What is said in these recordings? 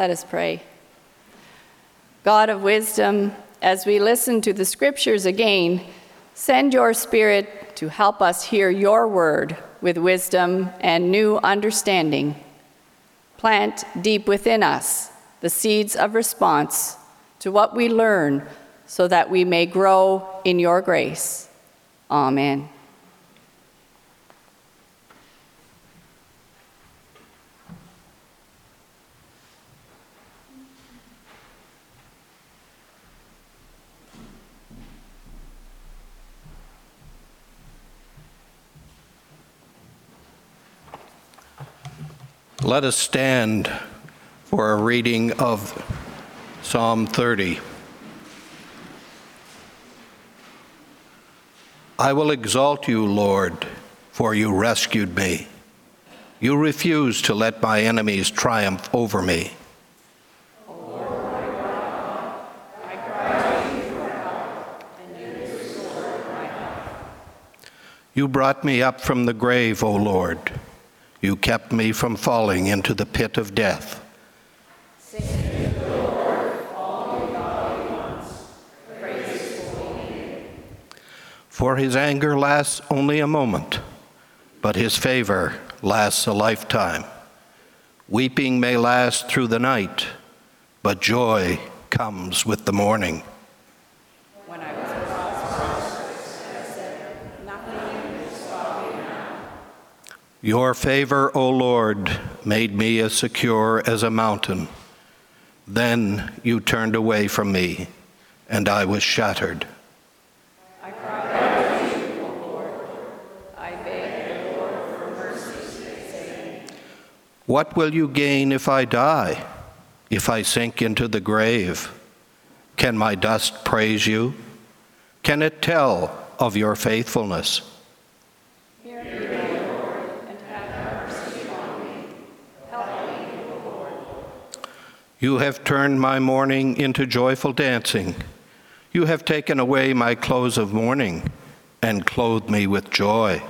Let us pray. God of wisdom, as we listen to the scriptures again, send your spirit to help us hear your word with wisdom and new understanding. Plant deep within us the seeds of response to what we learn so that we may grow in your grace. Amen. Let us stand for a reading of Psalm 30. I will exalt you, Lord, for you rescued me. You refused to let my enemies triumph over me. You brought me up from the grave, O Lord. You kept me from falling into the pit of death. For his anger lasts only a moment, but his favor lasts a lifetime. Weeping may last through the night, but joy comes with the morning. When I was prosperous, I said, Nothing will stop me now. Your favor, O Lord, made me as secure as a mountain. Then you turned away from me, and I was shattered. I cried out to you, O Lord. I begged the Lord for mercy, saying, What will you gain if I die, if I sink into the grave? Can my dust praise you? Can it tell of your faithfulness? Hear me, O Lord, and have mercy on me. Help me, O Lord. You have turned my mourning into joyful dancing. You have taken away my clothes of mourning and clothed me with joy.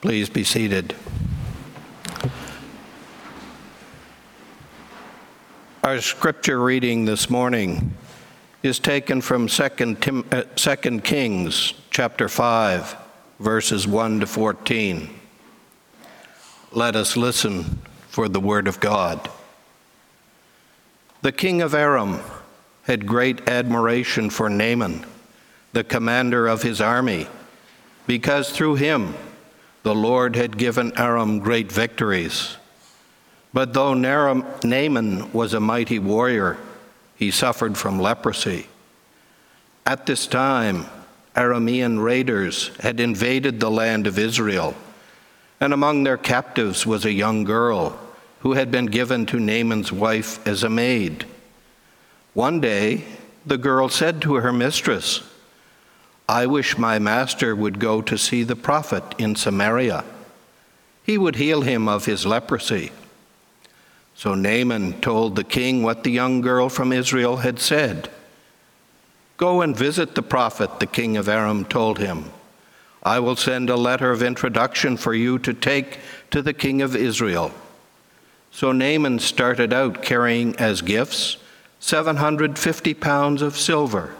Please be seated. Our scripture reading this morning is taken from 2 Tim, uh, 2 Kings chapter 5 verses 1 to 14. Let us listen for the word of God. The king of Aram had great admiration for Naaman, the commander of his army, because through him the Lord had given Aram great victories. But though Naaman was a mighty warrior, he suffered from leprosy. At this time, Aramean raiders had invaded the land of Israel, and among their captives was a young girl who had been given to Naaman's wife as a maid. One day, the girl said to her mistress, I wish my master would go to see the prophet in Samaria. He would heal him of his leprosy. So Naaman told the king what the young girl from Israel had said. Go and visit the prophet, the king of Aram told him. I will send a letter of introduction for you to take to the king of Israel. So Naaman started out carrying as gifts 750 pounds of silver,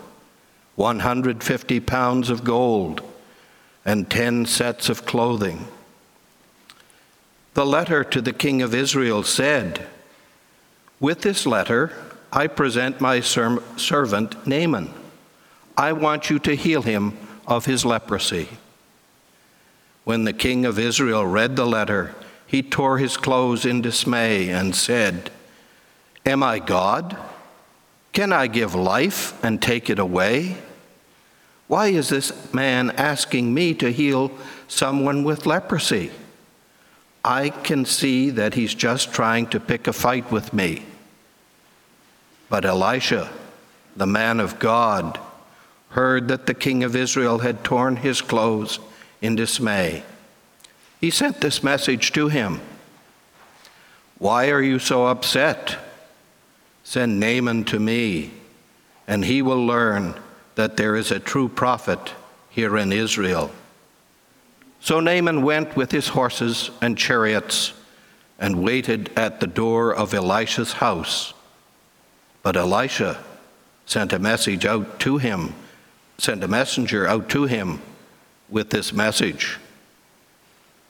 150 pounds of gold, and 10 sets of clothing. The letter to the king of Israel said, With this letter, I present my ser- servant Naaman. I want you to heal him of his leprosy. When the king of Israel read the letter, he tore his clothes in dismay and said, Am I God? Can I give life and take it away? Why is this man asking me to heal someone with leprosy? I can see that he's just trying to pick a fight with me. But Elisha, the man of God, heard that the king of Israel had torn his clothes in dismay. He sent this message to him Why are you so upset? Send Naaman to me. and he will learn that there is a true prophet here in Israel. So Naaman went with his horses and chariots and waited at the door of Elisha's house. But Elisha sent a message out to him, sent a messenger out to him with this message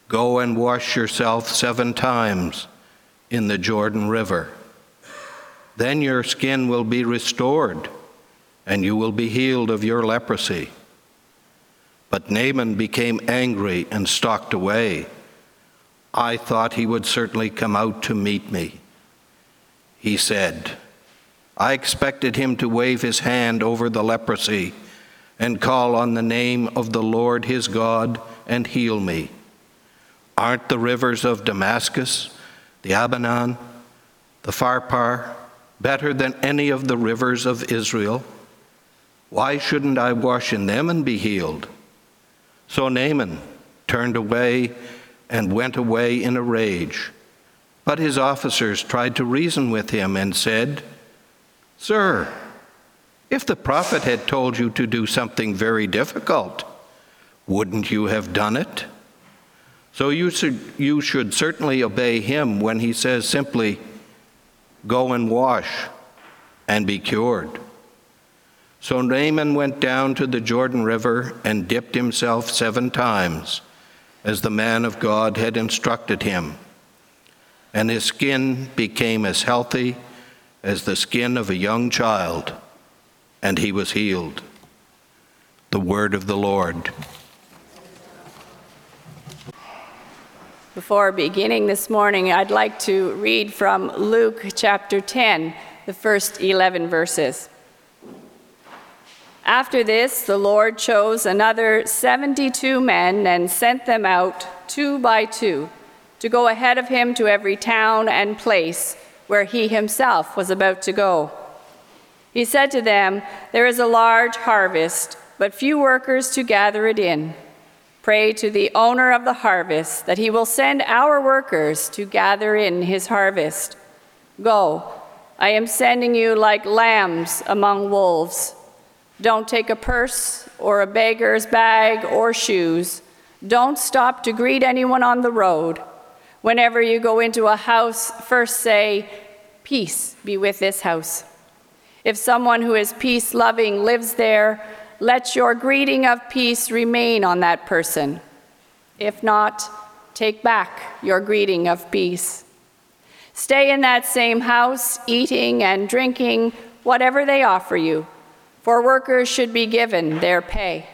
Go and wash yourself seven times in the Jordan River. Then your skin will be restored, and you will be healed of your leprosy. But Naaman became angry and stalked away. I thought he would certainly come out to meet me. He said, I expected him to wave his hand over the leprosy and call on the name of the Lord his God and heal me. Aren't the rivers of Damascus, the Abanon, the Pharpar better than any of the rivers of Israel? Why shouldn't I wash in them and be healed? So Naaman turned away and went away in a rage. But his officers tried to reason with him and said, Sir, if the prophet had told you to do something very difficult, wouldn't you have done it? So you should, you should certainly obey him when he says simply, Go and wash and be cured. So Naaman went down to the Jordan River and dipped himself seven times, as the man of God had instructed him. And his skin became as healthy as the skin of a young child, and he was healed. The word of the Lord. Before beginning this morning, I'd like to read from Luke chapter 10, the first 11 verses. After this, the Lord chose another 72 men and sent them out two by two to go ahead of him to every town and place where he himself was about to go. He said to them, There is a large harvest, but few workers to gather it in. Pray to the owner of the harvest that he will send our workers to gather in his harvest. Go, I am sending you like lambs among wolves. Don't take a purse or a beggar's bag or shoes. Don't stop to greet anyone on the road. Whenever you go into a house, first say, Peace be with this house. If someone who is peace loving lives there, let your greeting of peace remain on that person. If not, take back your greeting of peace. Stay in that same house, eating and drinking whatever they offer you, for workers should be given their pay.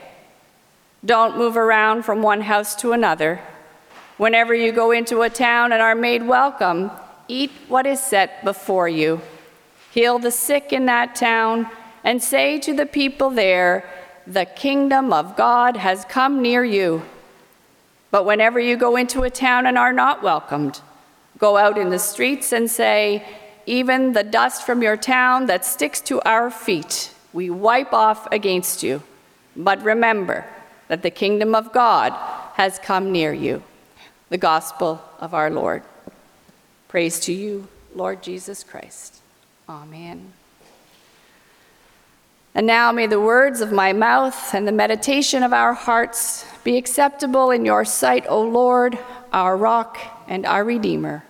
Don't move around from one house to another. Whenever you go into a town and are made welcome, eat what is set before you. Heal the sick in that town, and say to the people there, The kingdom of God has come near you. But whenever you go into a town and are not welcomed, go out in the streets and say, Even the dust from your town that sticks to our feet, we wipe off against you. But remember that the kingdom of God has come near you the gospel of our Lord. Praise to you, Lord Jesus Christ. Amen. And now may the words of my mouth and the meditation of our hearts be acceptable in your sight, O Lord, our rock and our Redeemer.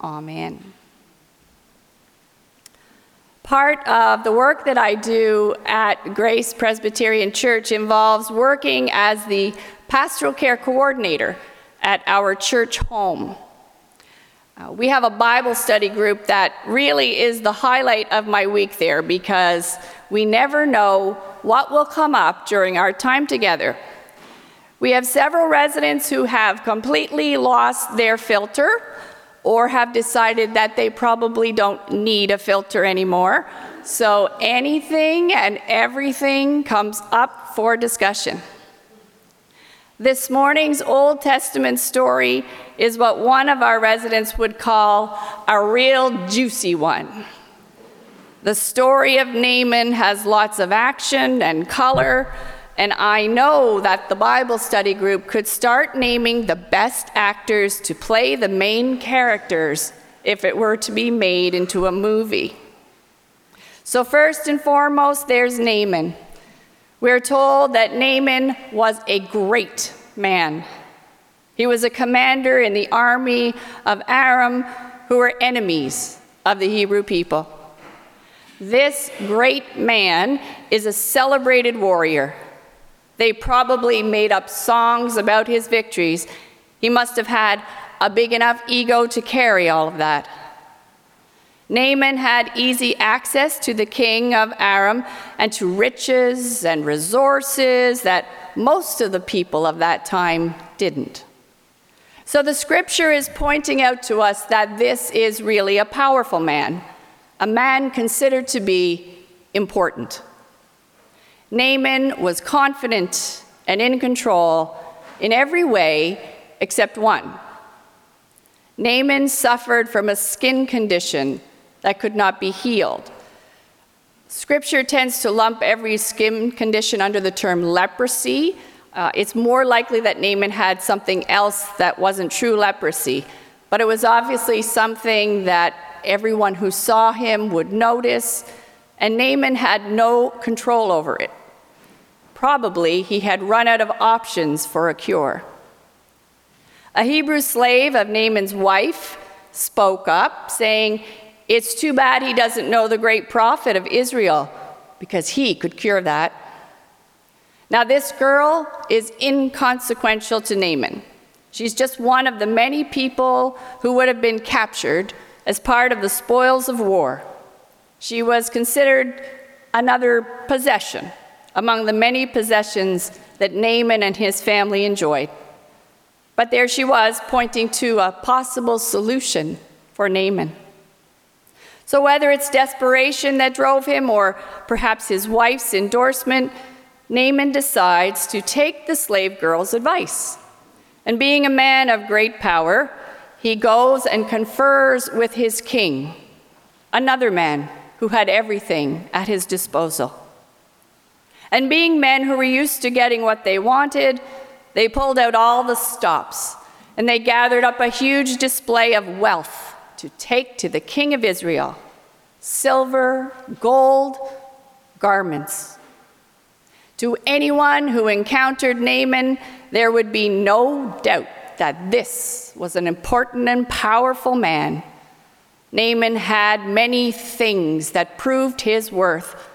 Amen. Part of the work that I do at Grace Presbyterian Church involves working as the pastoral care coordinator at our church home. Uh, we have a Bible study group that really is the highlight of my week there because we never know what will come up during our time together. We have several residents who have completely lost their filter or have decided that they probably don't need a filter anymore. So anything and everything comes up for discussion. This morning's Old Testament story is what one of our residents would call a real juicy one. The story of Naaman has lots of action and color, and I know that the Bible study group could start naming the best actors to play the main characters if it were to be made into a movie. So, first and foremost, there's Naaman. We're told that Naaman was a great man. He was a commander in the army of Aram, who were enemies of the Hebrew people. This great man is a celebrated warrior. They probably made up songs about his victories. He must have had a big enough ego to carry all of that. Naaman had easy access to the king of Aram and to riches and resources that most of the people of that time didn't. So the scripture is pointing out to us that this is really a powerful man, a man considered to be important. Naaman was confident and in control in every way except one. Naaman suffered from a skin condition that could not be healed. Scripture tends to lump every skin condition under the term leprosy. Uh, it's more likely that Naaman had something else that wasn't true leprosy, but it was obviously something that everyone who saw him would notice, and Naaman had no control over it. Probably he had run out of options for a cure. A Hebrew slave of Naaman's wife spoke up, saying, It's too bad he doesn't know the great prophet of Israel, because he could cure that. Now, this girl is inconsequential to Naaman. She's just one of the many people who would have been captured as part of the spoils of war. She was considered another possession among the many possessions that Naaman and his family enjoyed. But there she was, pointing to a possible solution for Naaman. So, whether it's desperation that drove him or perhaps his wife's endorsement, Naaman decides to take the slave girl's advice. And being a man of great power, he goes and confers with his king, another man who had everything at his disposal. And being men who were used to getting what they wanted, they pulled out all the stops and they gathered up a huge display of wealth to take to the king of Israel silver, gold, garments. To anyone who encountered Naaman, there would be no doubt that this was an important and powerful man. Naaman had many things that proved his worth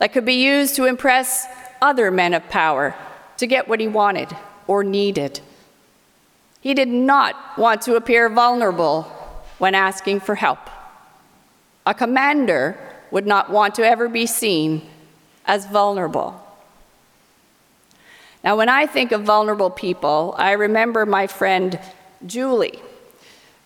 that could be used to impress other men of power to get what he wanted or needed. He did not want to appear vulnerable when asking for help. A commander would not want to ever be seen as vulnerable. Now, when I think of vulnerable people, I remember my friend Julie.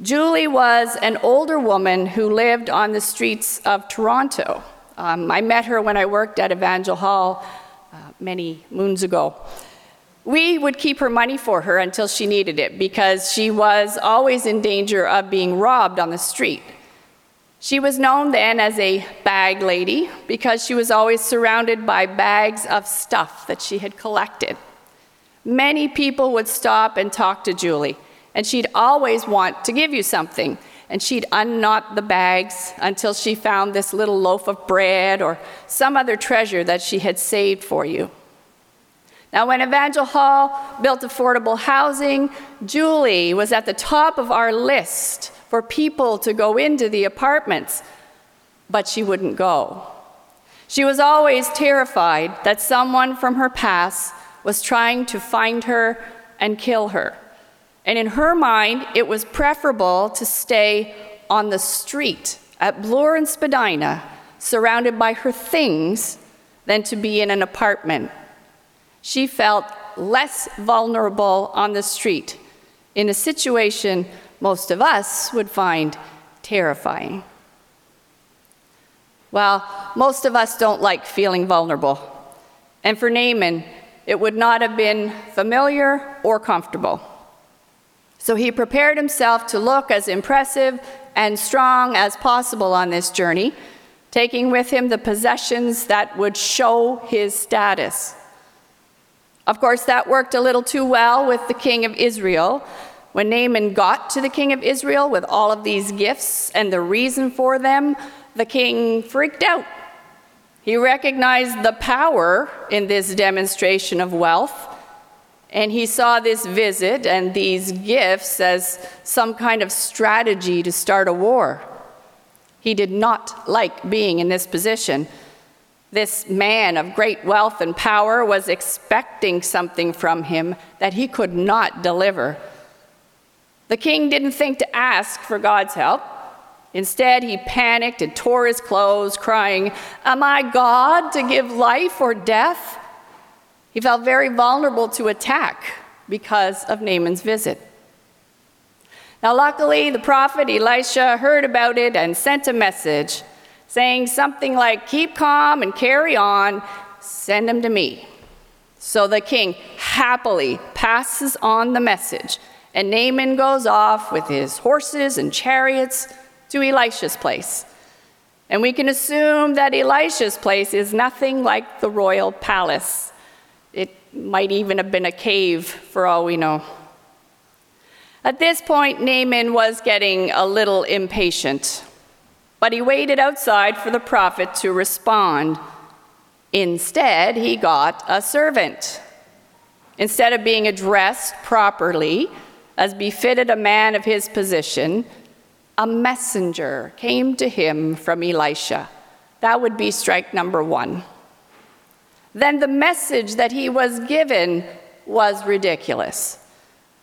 Julie was an older woman who lived on the streets of Toronto. Um, I met her when I worked at Evangel Hall uh, many moons ago. We would keep her money for her until she needed it because she was always in danger of being robbed on the street. She was known then as a bag lady because she was always surrounded by bags of stuff that she had collected. Many people would stop and talk to Julie, and she'd always want to give you something and she'd unknot the bags until she found this little loaf of bread or some other treasure that she had saved for you. Now, when Evangel Hall built affordable housing, Julie was at the top of our list for people to go into the apartments, but she wouldn't go. She was always terrified that someone from her past was trying to find her and kill her. And in her mind, it was preferable to stay on the street at Bloor and Spadina, surrounded by her things, than to be in an apartment. She felt less vulnerable on the street in a situation most of us would find terrifying. Well, most of us don't like feeling vulnerable. And for Naaman, it would not have been familiar or comfortable. So he prepared himself to look as impressive and strong as possible on this journey, taking with him the possessions that would show his status. Of course, that worked a little too well with the king of Israel. When Naaman got to the king of Israel with all of these gifts and the reason for them, the king freaked out He recognized the power in this demonstration of wealth, and he saw this visit and these gifts as some kind of strategy to start a war. He did not like being in this position. This man of great wealth and power was expecting something from him that he could not deliver. The king didn't think to ask for God's help. Instead, he panicked and tore his clothes, crying, Am I God to give life or death? He felt very vulnerable to attack because of Naaman's visit. Now, luckily, the prophet Elisha heard about it and sent a message saying something like, Keep calm and carry on, send him to me. So the king happily passes on the message, and Naaman goes off with his horses and chariots to Elisha's place. And we can assume that Elisha's place is nothing like the royal palace. Might even have been a cave, for all we know. At this point, Naaman was getting a little impatient, but he waited outside for the prophet to respond. Instead, he got a servant. Instead of being addressed properly, as befitted a man of his position, a messenger came to him from Elisha. That would be strike number one. Then the message that he was given was ridiculous.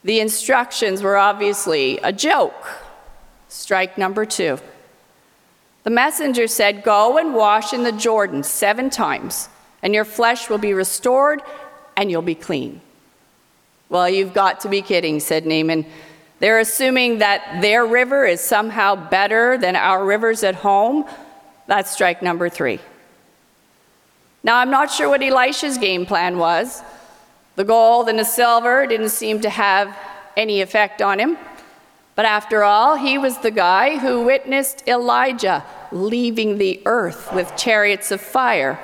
The instructions were obviously a joke. Strike number two. The messenger said, Go and wash in the Jordan seven times, and your flesh will be restored and you'll be clean. Well, you've got to be kidding, said Naaman. They're assuming that their river is somehow better than our rivers at home. That's strike number three. Now, I'm not sure what Elisha's game plan was. The gold and the silver didn't seem to have any effect on him. But after all, he was the guy who witnessed Elijah leaving the earth with chariots of fire.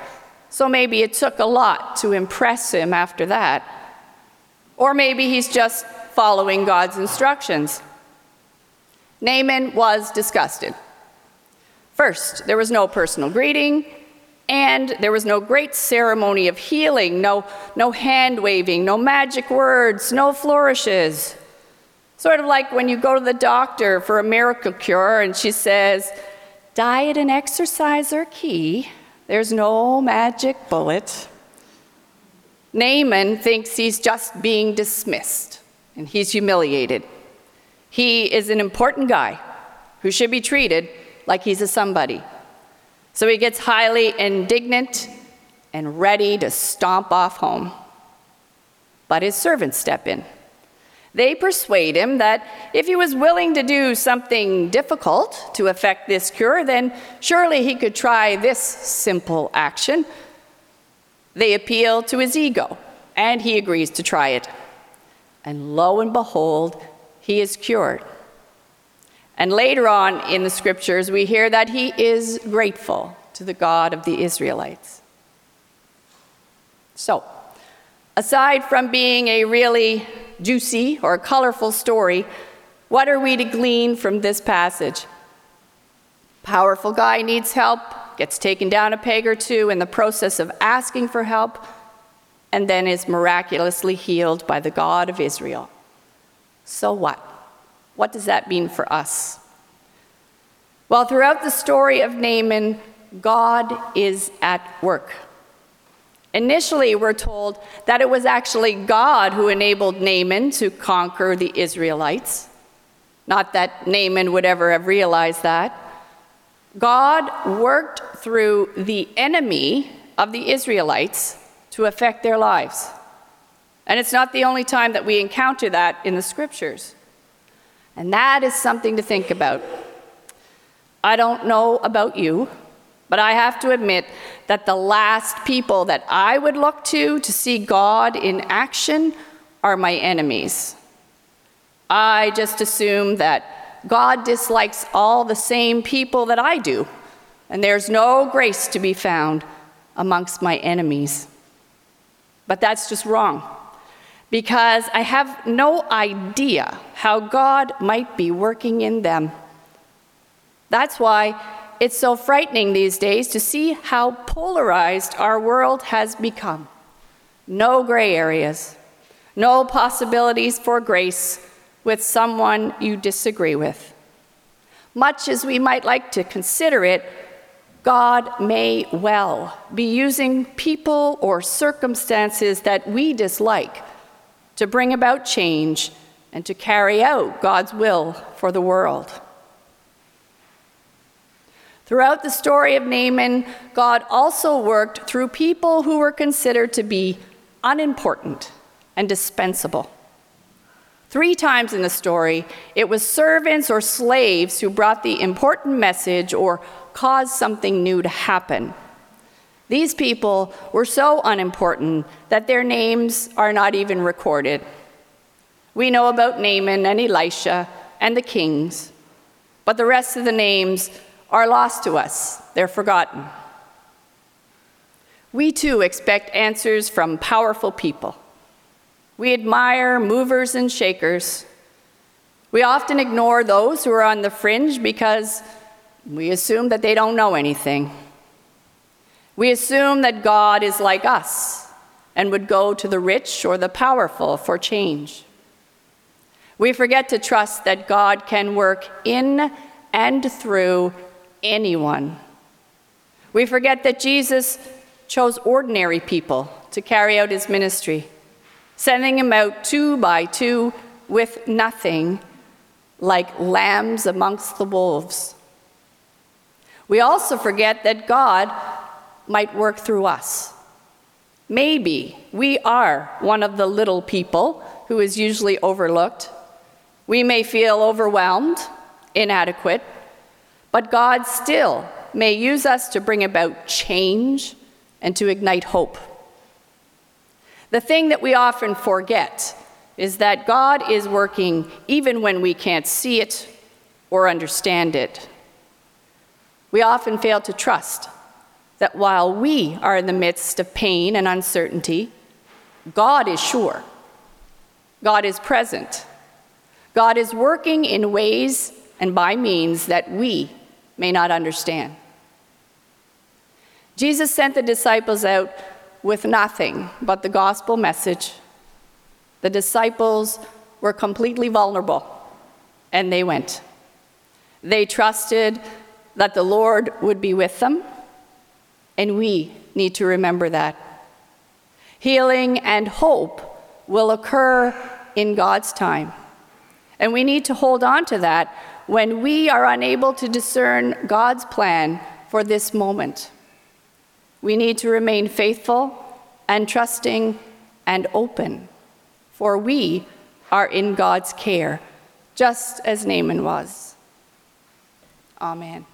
So maybe it took a lot to impress him after that. Or maybe he's just following God's instructions. Naaman was disgusted. First, there was no personal greeting, and there was no great ceremony of healing, no, no hand waving, no magic words, no flourishes. Sort of like when you go to the doctor for a miracle cure and she says, Diet and exercise are key. There's no magic bullet. Naaman thinks he's just being dismissed and he's humiliated. He is an important guy who should be treated like he's a somebody. So he gets highly indignant and ready to stomp off home. But his servants step in. They persuade him that if he was willing to do something difficult to effect this cure, then surely he could try this simple action. They appeal to his ego, and he agrees to try it. And lo and behold, he is cured. And later on in the scriptures, we hear that he is grateful to the God of the Israelites. So, aside from being a really juicy or colorful story, what are we to glean from this passage? Powerful guy needs help, gets taken down a peg or two in the process of asking for help, and then is miraculously healed by the God of Israel. So what? What does that mean for us? Well, throughout the story of Naaman, God is at work. Initially, we're told that it was actually God who enabled Naaman to conquer the Israelites. Not that Naaman would ever have realized that. God worked through the enemy of the Israelites to affect their lives. And it's not the only time that we encounter that in the scriptures. And that is something to think about. I don't know about you, but I have to admit that the last people that I would look to to see God in action are my enemies. I just assume that God dislikes all the same people that I do, and there's no grace to be found amongst my enemies. But that's just wrong because I have no idea how God might be working in them. That's why it's so frightening these days to see how polarized our world has become. No gray areas, no possibilities for grace with someone you disagree with. Much as we might like to consider it, God may well be using people or circumstances that we dislike to bring about change and to carry out God's will for the world. Throughout the story of Naaman, God also worked through people who were considered to be unimportant and dispensable. Three times in the story, it was servants or slaves who brought the important message or caused something new to happen. These people were so unimportant that their names are not even recorded. We know about Naaman and Elisha and the kings, but the rest of the names are lost to us, they're forgotten. We too expect answers from powerful people. We admire movers and shakers. We often ignore those who are on the fringe because we assume that they don't know anything. We assume that God is like us and would go to the rich or the powerful for change. We forget to trust that God can work in and through anyone. We forget that Jesus chose ordinary people to carry out his ministry, sending them out two by two with nothing, like lambs amongst the wolves. We also forget that God might work through us. Maybe we are one of the little people who is usually overlooked. We may feel overwhelmed, inadequate, but God still may use us to bring about change and to ignite hope. The thing that we often forget is that God is working even when we can't see it or understand it. We often fail to trust that while we are in the midst of pain and uncertainty, God is sure. God is present. God is working in ways and by means that we may not understand. Jesus sent the disciples out with nothing but the gospel message. The disciples were completely vulnerable, and they went. They trusted that the Lord would be with them, and we need to remember that. Healing and hope will occur in God's time, and we need to hold on to that when we are unable to discern God's plan for this moment. We need to remain faithful and trusting and open, for we are in God's care, just as Naaman was. Amen.